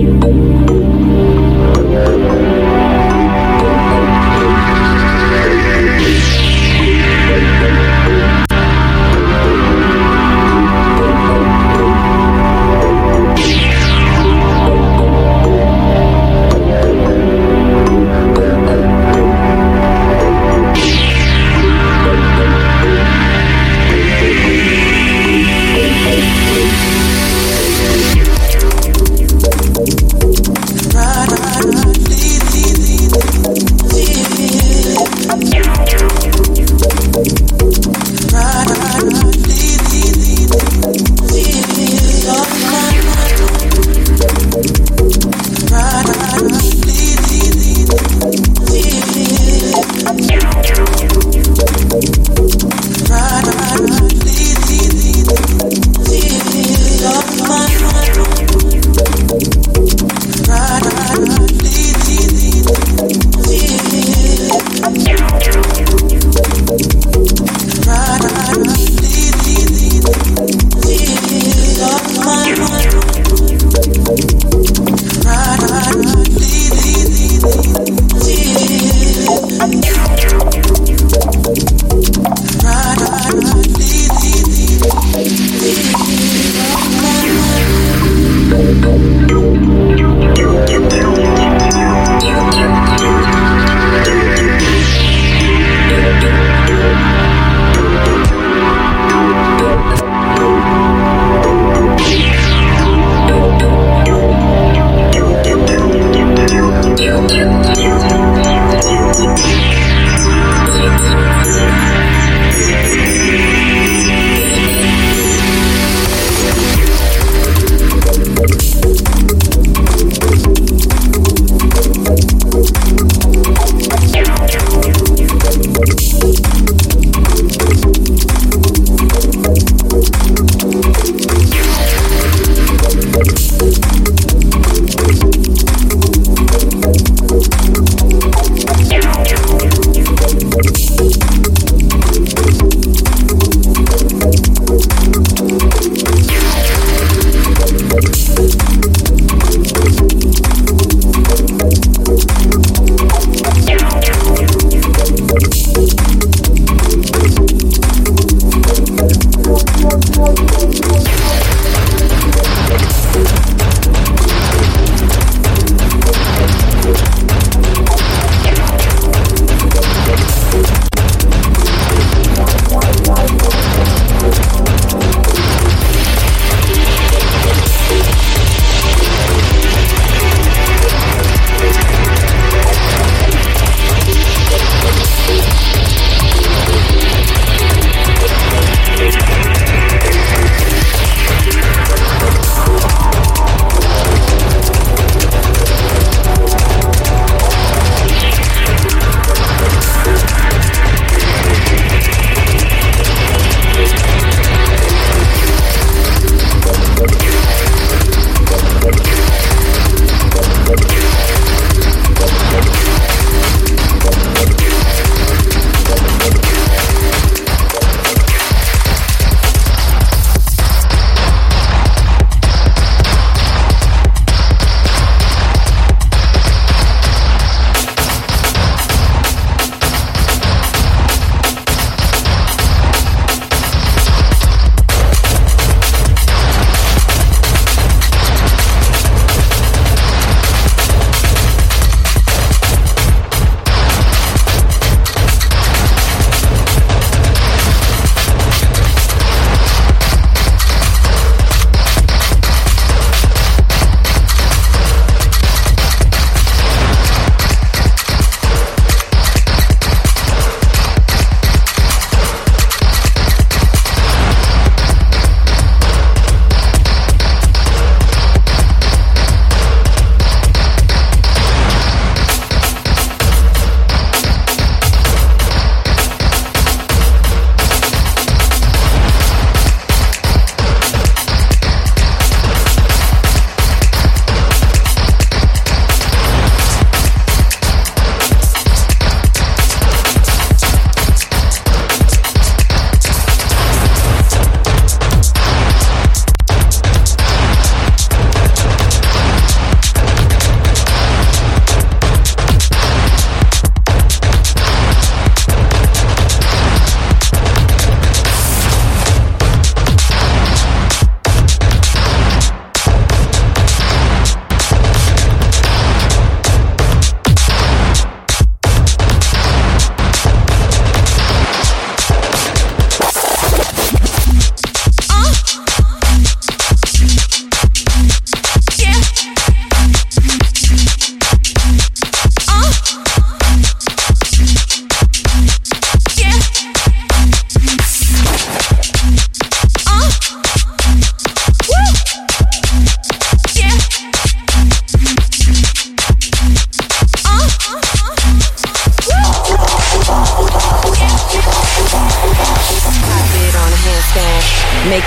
Thank you.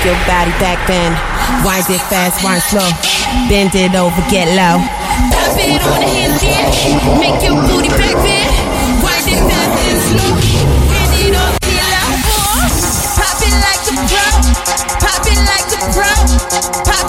your body back then. Wind it fast, wind slow. Bend it over, get low. Pop it on the handstand. Make your booty back then. Wind it fast and slow. Bend it over, get low. Pop it like a pro. Pop it like a pro. Pop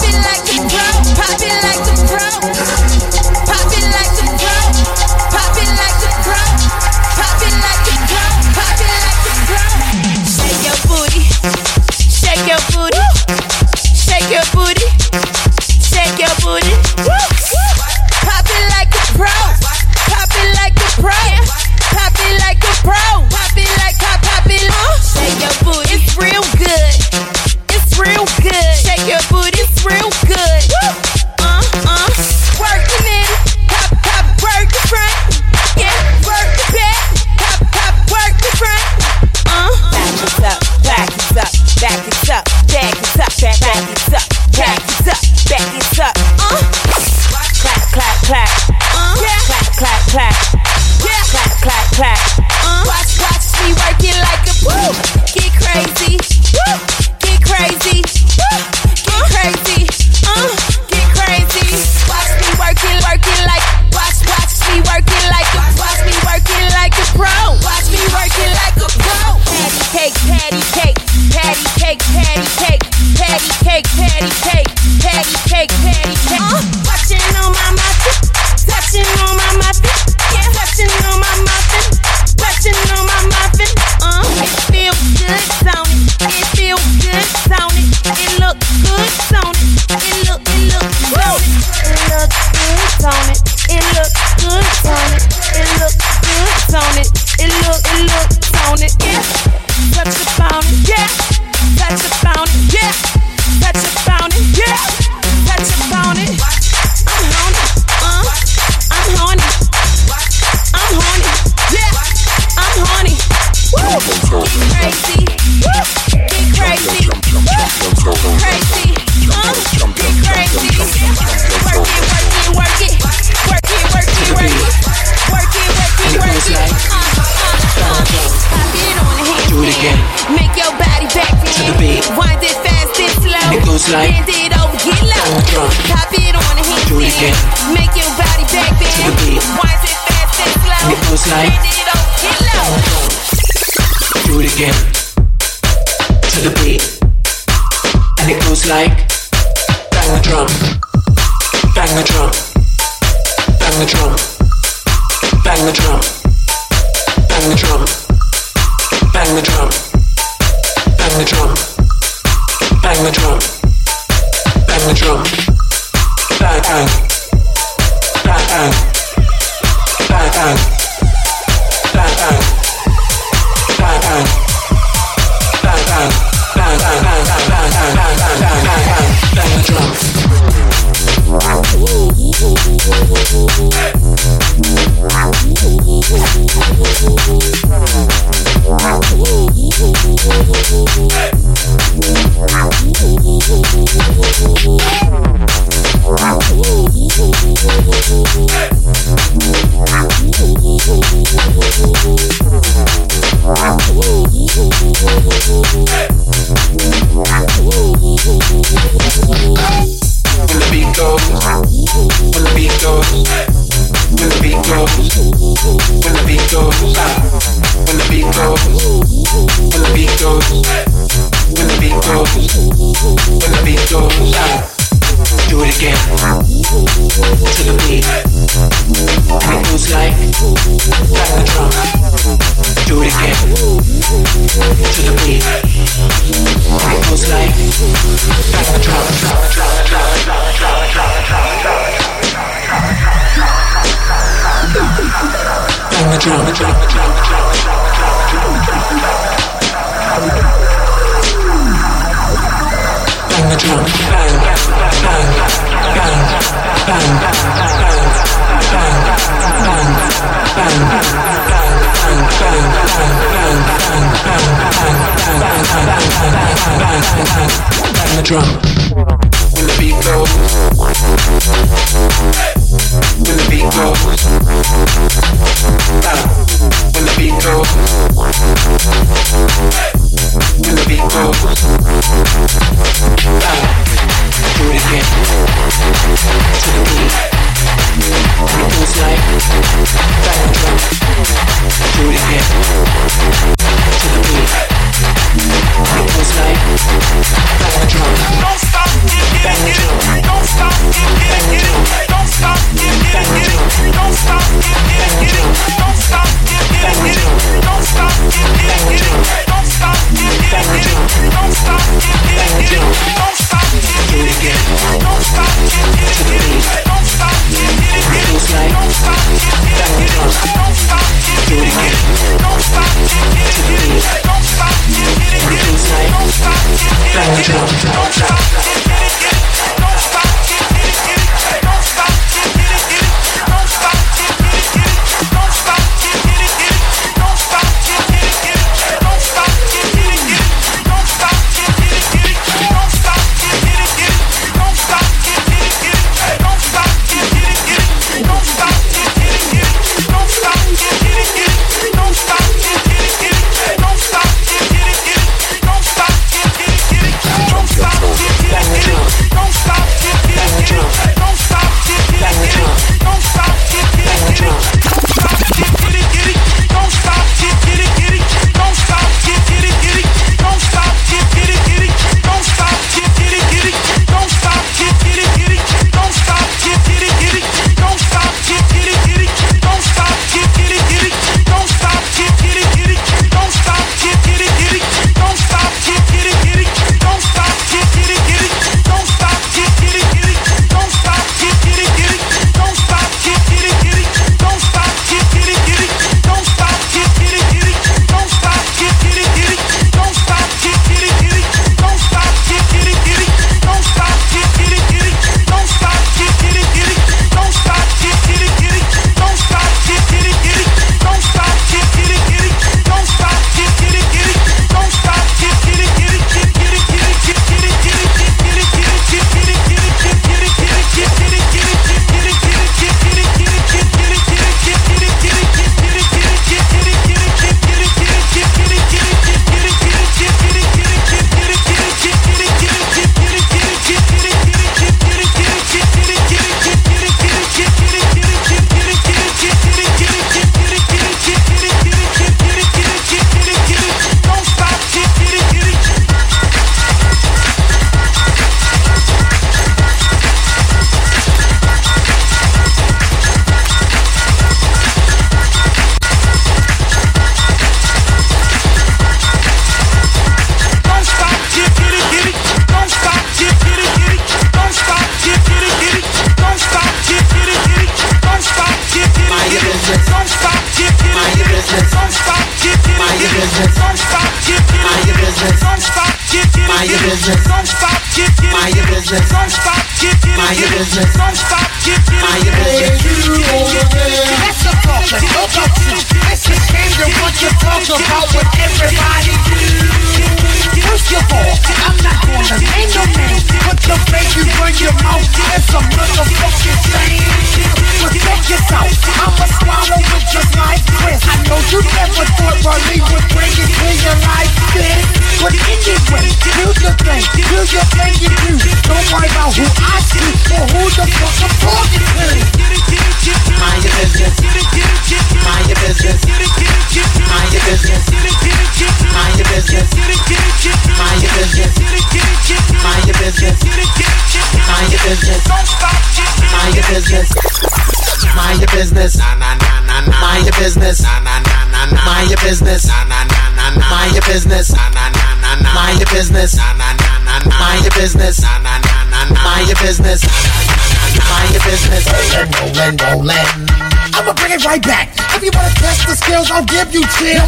drum.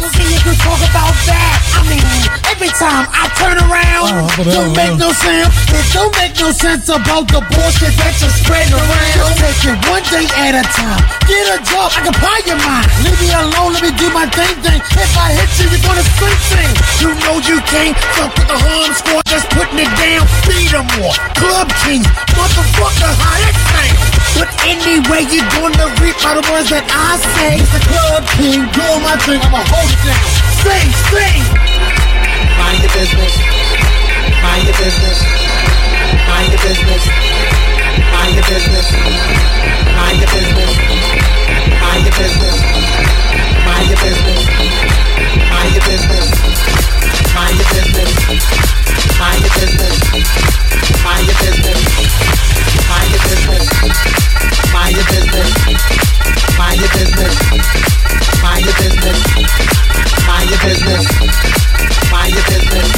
Don't think you can talk about that. I mean, every time I turn around, oh, don't uh, make no uh. sense. It don't make no sense about the bullshit that you're spreading around. Just take it one day at a time. Get a job, I can buy your mind. Leave me alone, let me do my thing thing. If I hit you, you're gonna sing sing. You know you can't fuck with the harm squad, just putting it down. Beat them more. Club kings, motherfucker, how that thing. But anyway, you're gonna reap all the words that I say. It's the club king, doing my thing, I'm a host now. Sing, sing. Mind your business. Mind your business. Mind your business. Mind your business. Mind your business. Mind your business. Mind your business. Mind your business. Mind your business. Mind your business. Mind your business. Mind your business. Mind your business. Mind your business.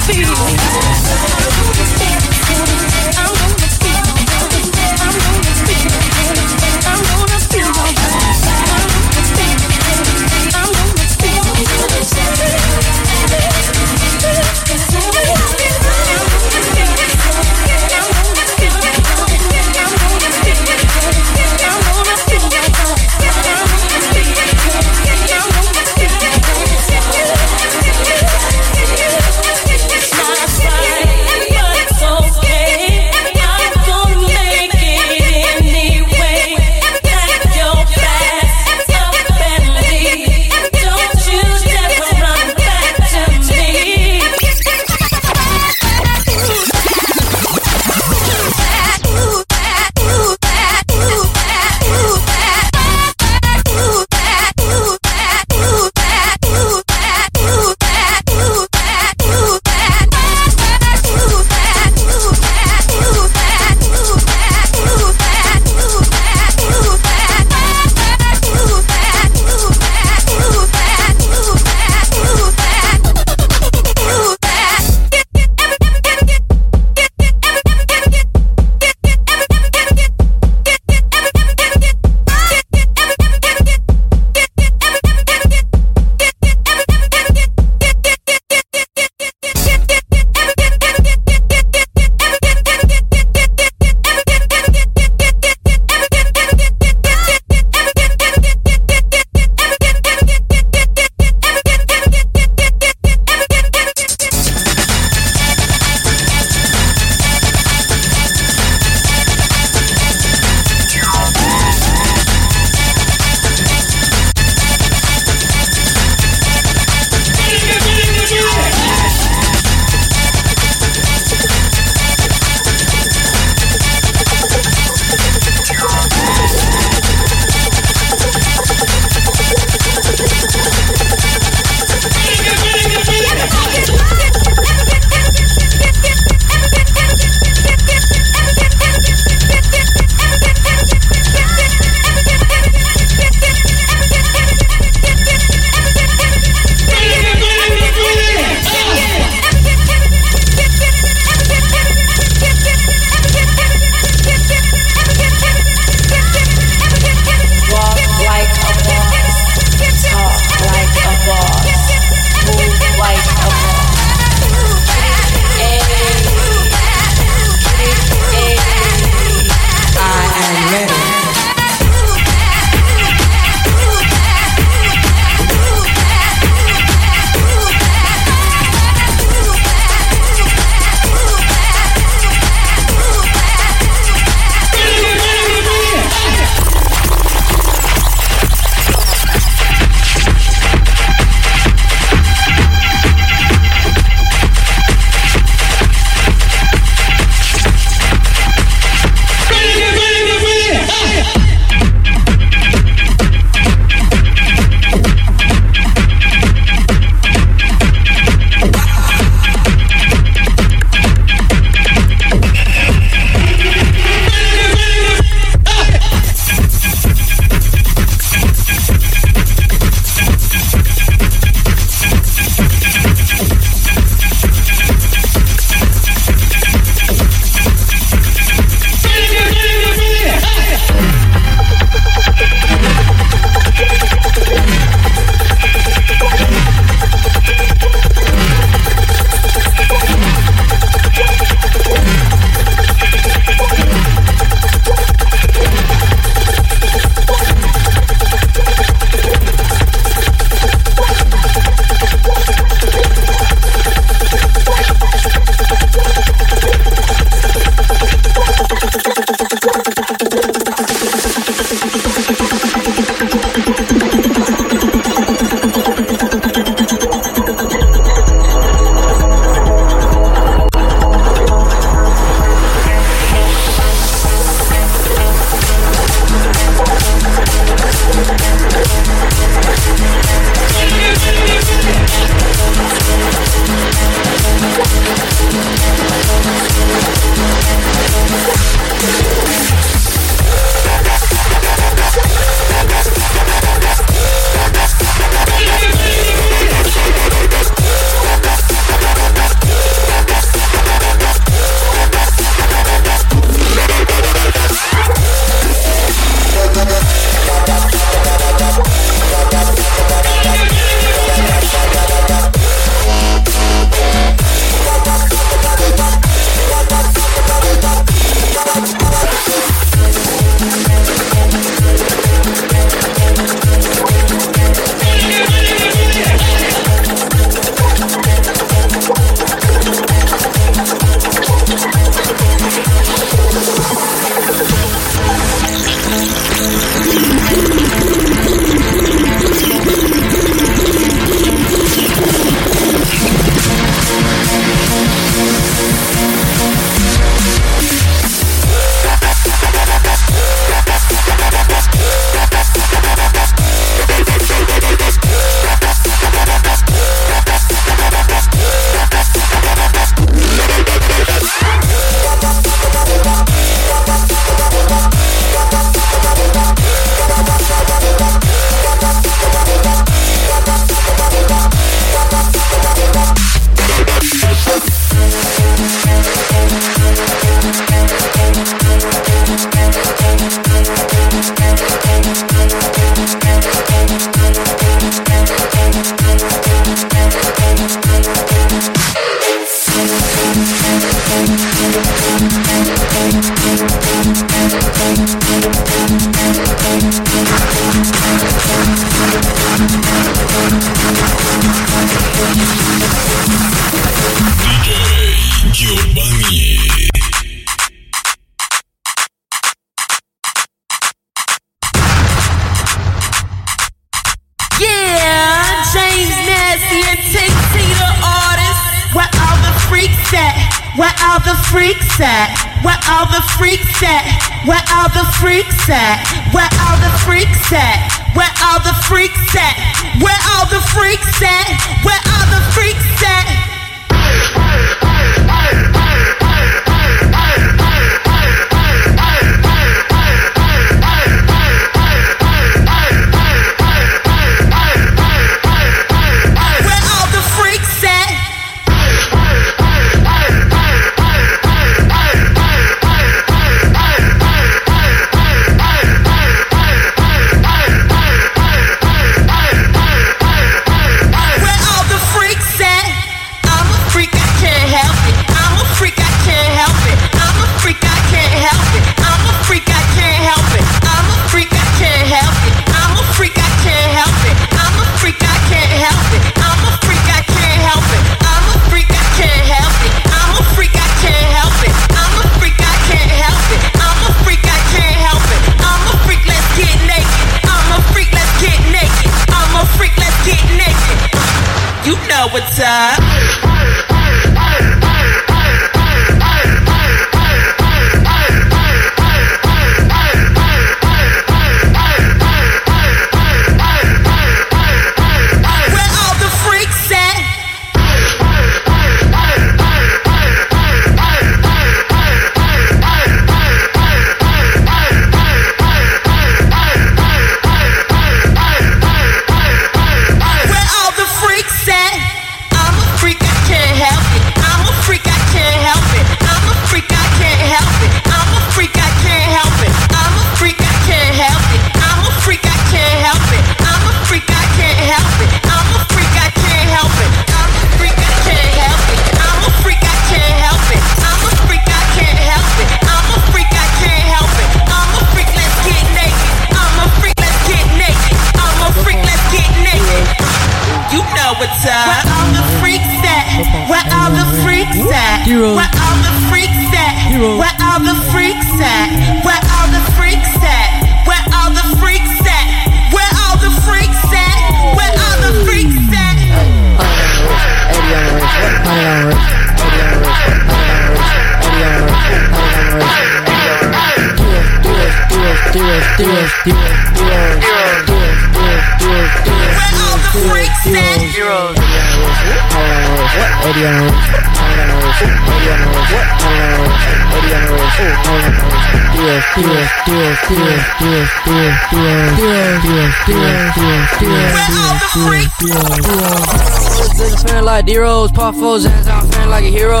Feeling like D-Rose, pop foes, hands out, feeling like a hero.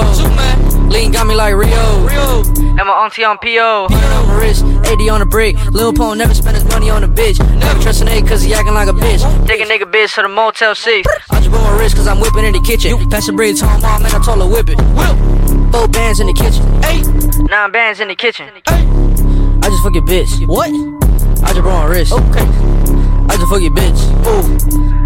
Lean got me like Rio. Rio. And my auntie on PO. on my wrist, 80 on the brick. Lil Pone never spend his money on a bitch. Never trust an A cause he acting like a bitch. Take a nigga bitch to the Motel 6. I just put my wrist cause I'm whipping in the kitchen. Pass the bread to my mom and I told her whip it. Four bands in the kitchen. Eight. Nine bands in the kitchen. I just fuck your bitch. What? I just brought my wrist. Okay. I just fuck your bitch. Ooh.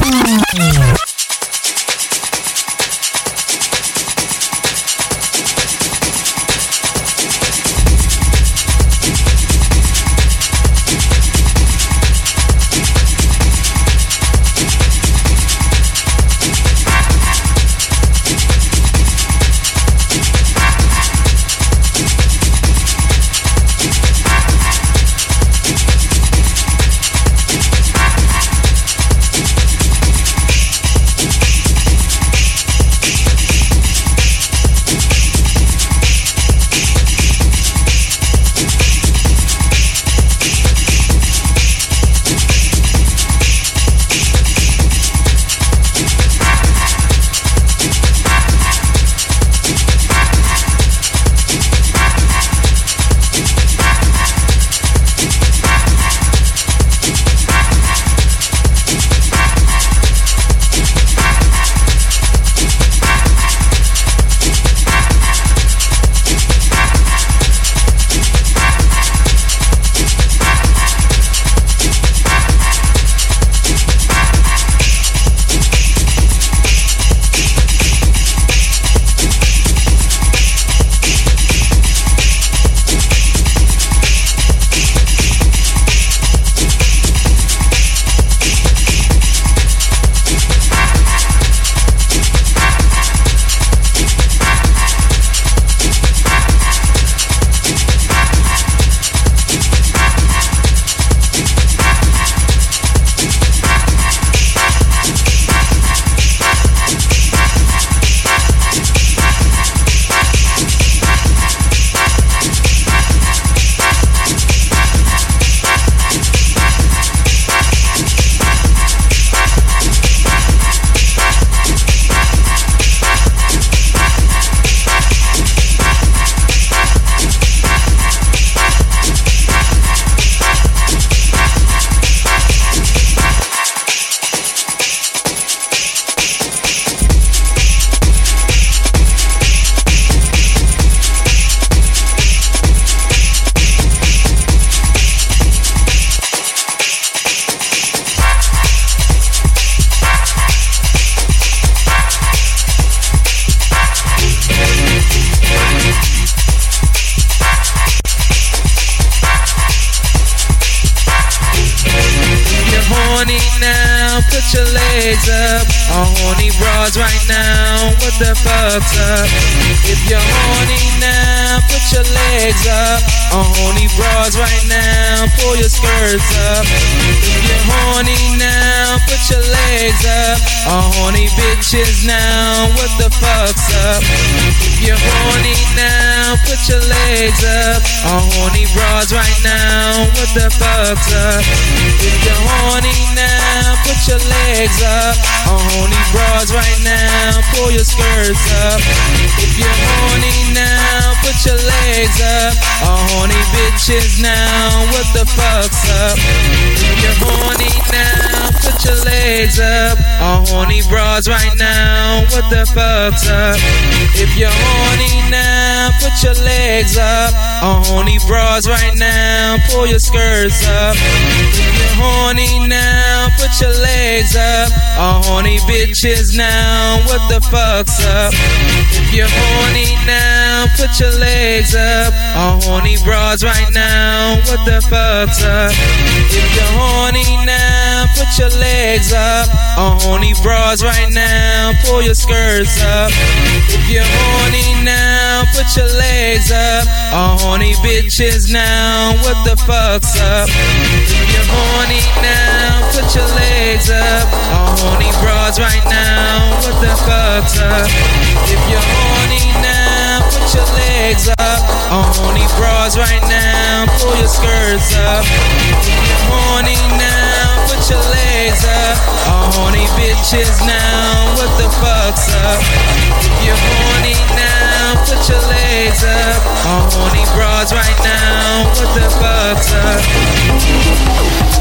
Música All horny right now, what the up? If you're horny now, put your legs up. All horny bras right now, pull your skirts up. If you're horny now, put your legs up. All horny bitches now, what the fuck's up? If you're horny now, put your legs up. All horny bras right now, what the fuck's up? If you're horny now, put your legs up. All horny bras right now, pull your skirts up. If you're horny now, put your legs up. All horny bitches now, what the fuck's up? If you're horny now, put your legs up. All horny bras right now, what the fuck's up? If you're horny now, put your legs up. All horny bras right now, pull your skirts up. If you're horny now, put your legs up. All horny bitches now, what the fuck's up? If you're horny now, put your legs up. All horny bras right now, what the fuck's up? If you're horny now, put your legs up. All horny bras right now, pull your skirts up. If you're horny now, put your legs up. All horny bitches now, what the fuck's up? If you're horny now, put your legs up. All horny bras right now, what the fuck's up? If you're horny now, put your legs up. Horny bras right now, pull your skirts up. If you're horny now, put your legs up. Horny bitches now, what the fuck's up? If you're horny now, put your legs up. Horny bras right now, what the fuck's up?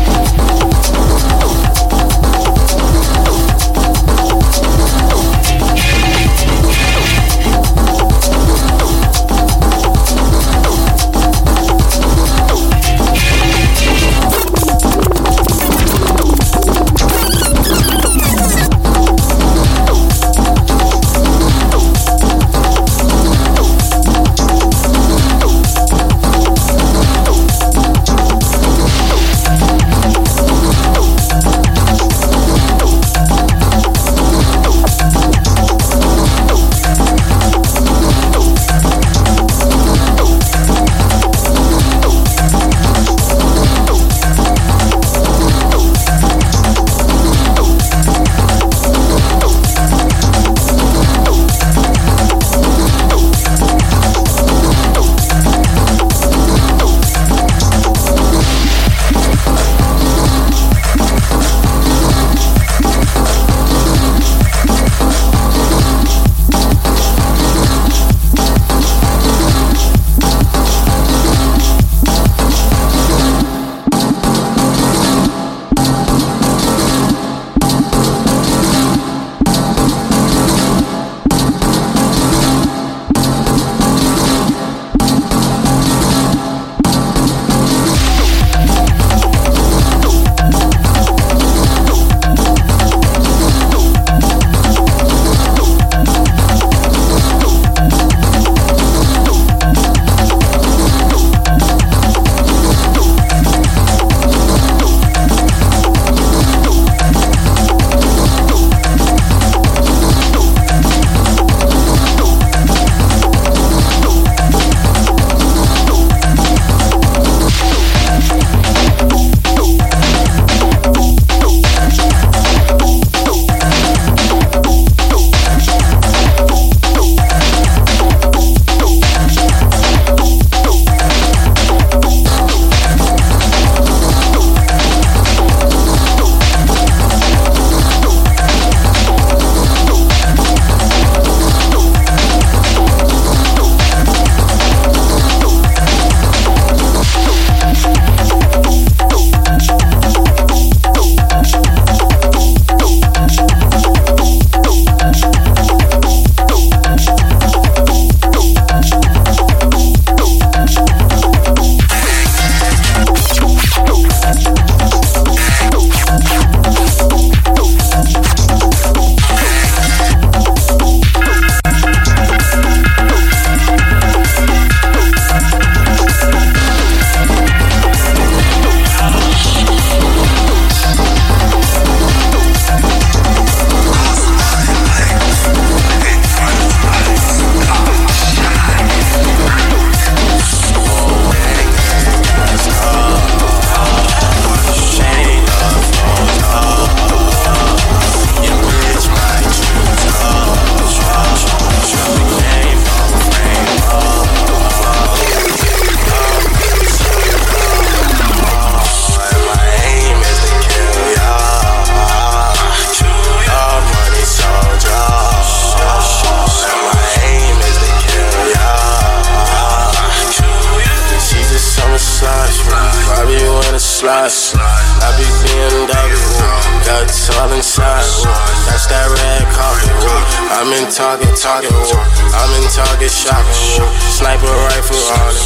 I'm in Target, Target. I'm in Target shopping. Sniper rifle on it.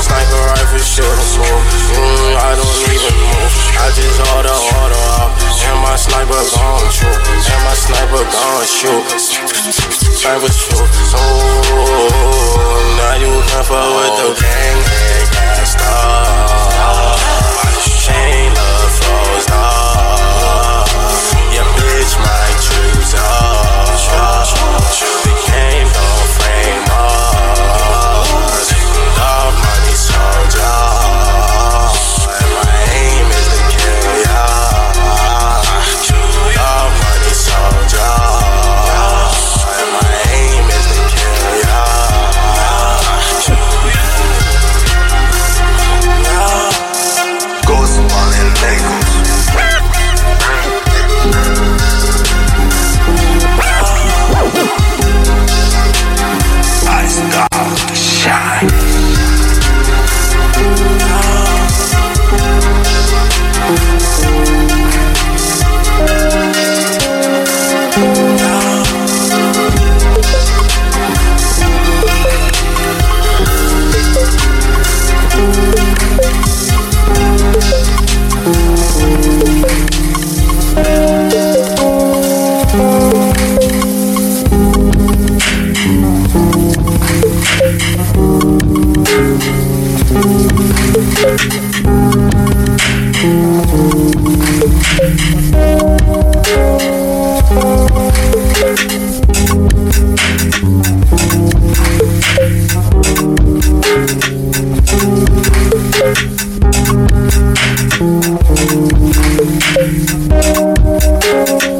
Sniper rifle shooting. Mm, I don't even move. I just order, order up. And my sniper gon' shoot. And my sniper gon' shoot. Sniper shoot. Oh, now you can fuck with the gang. gang, star. Chain love froze off. Your bitch might choose off. The game Thank you.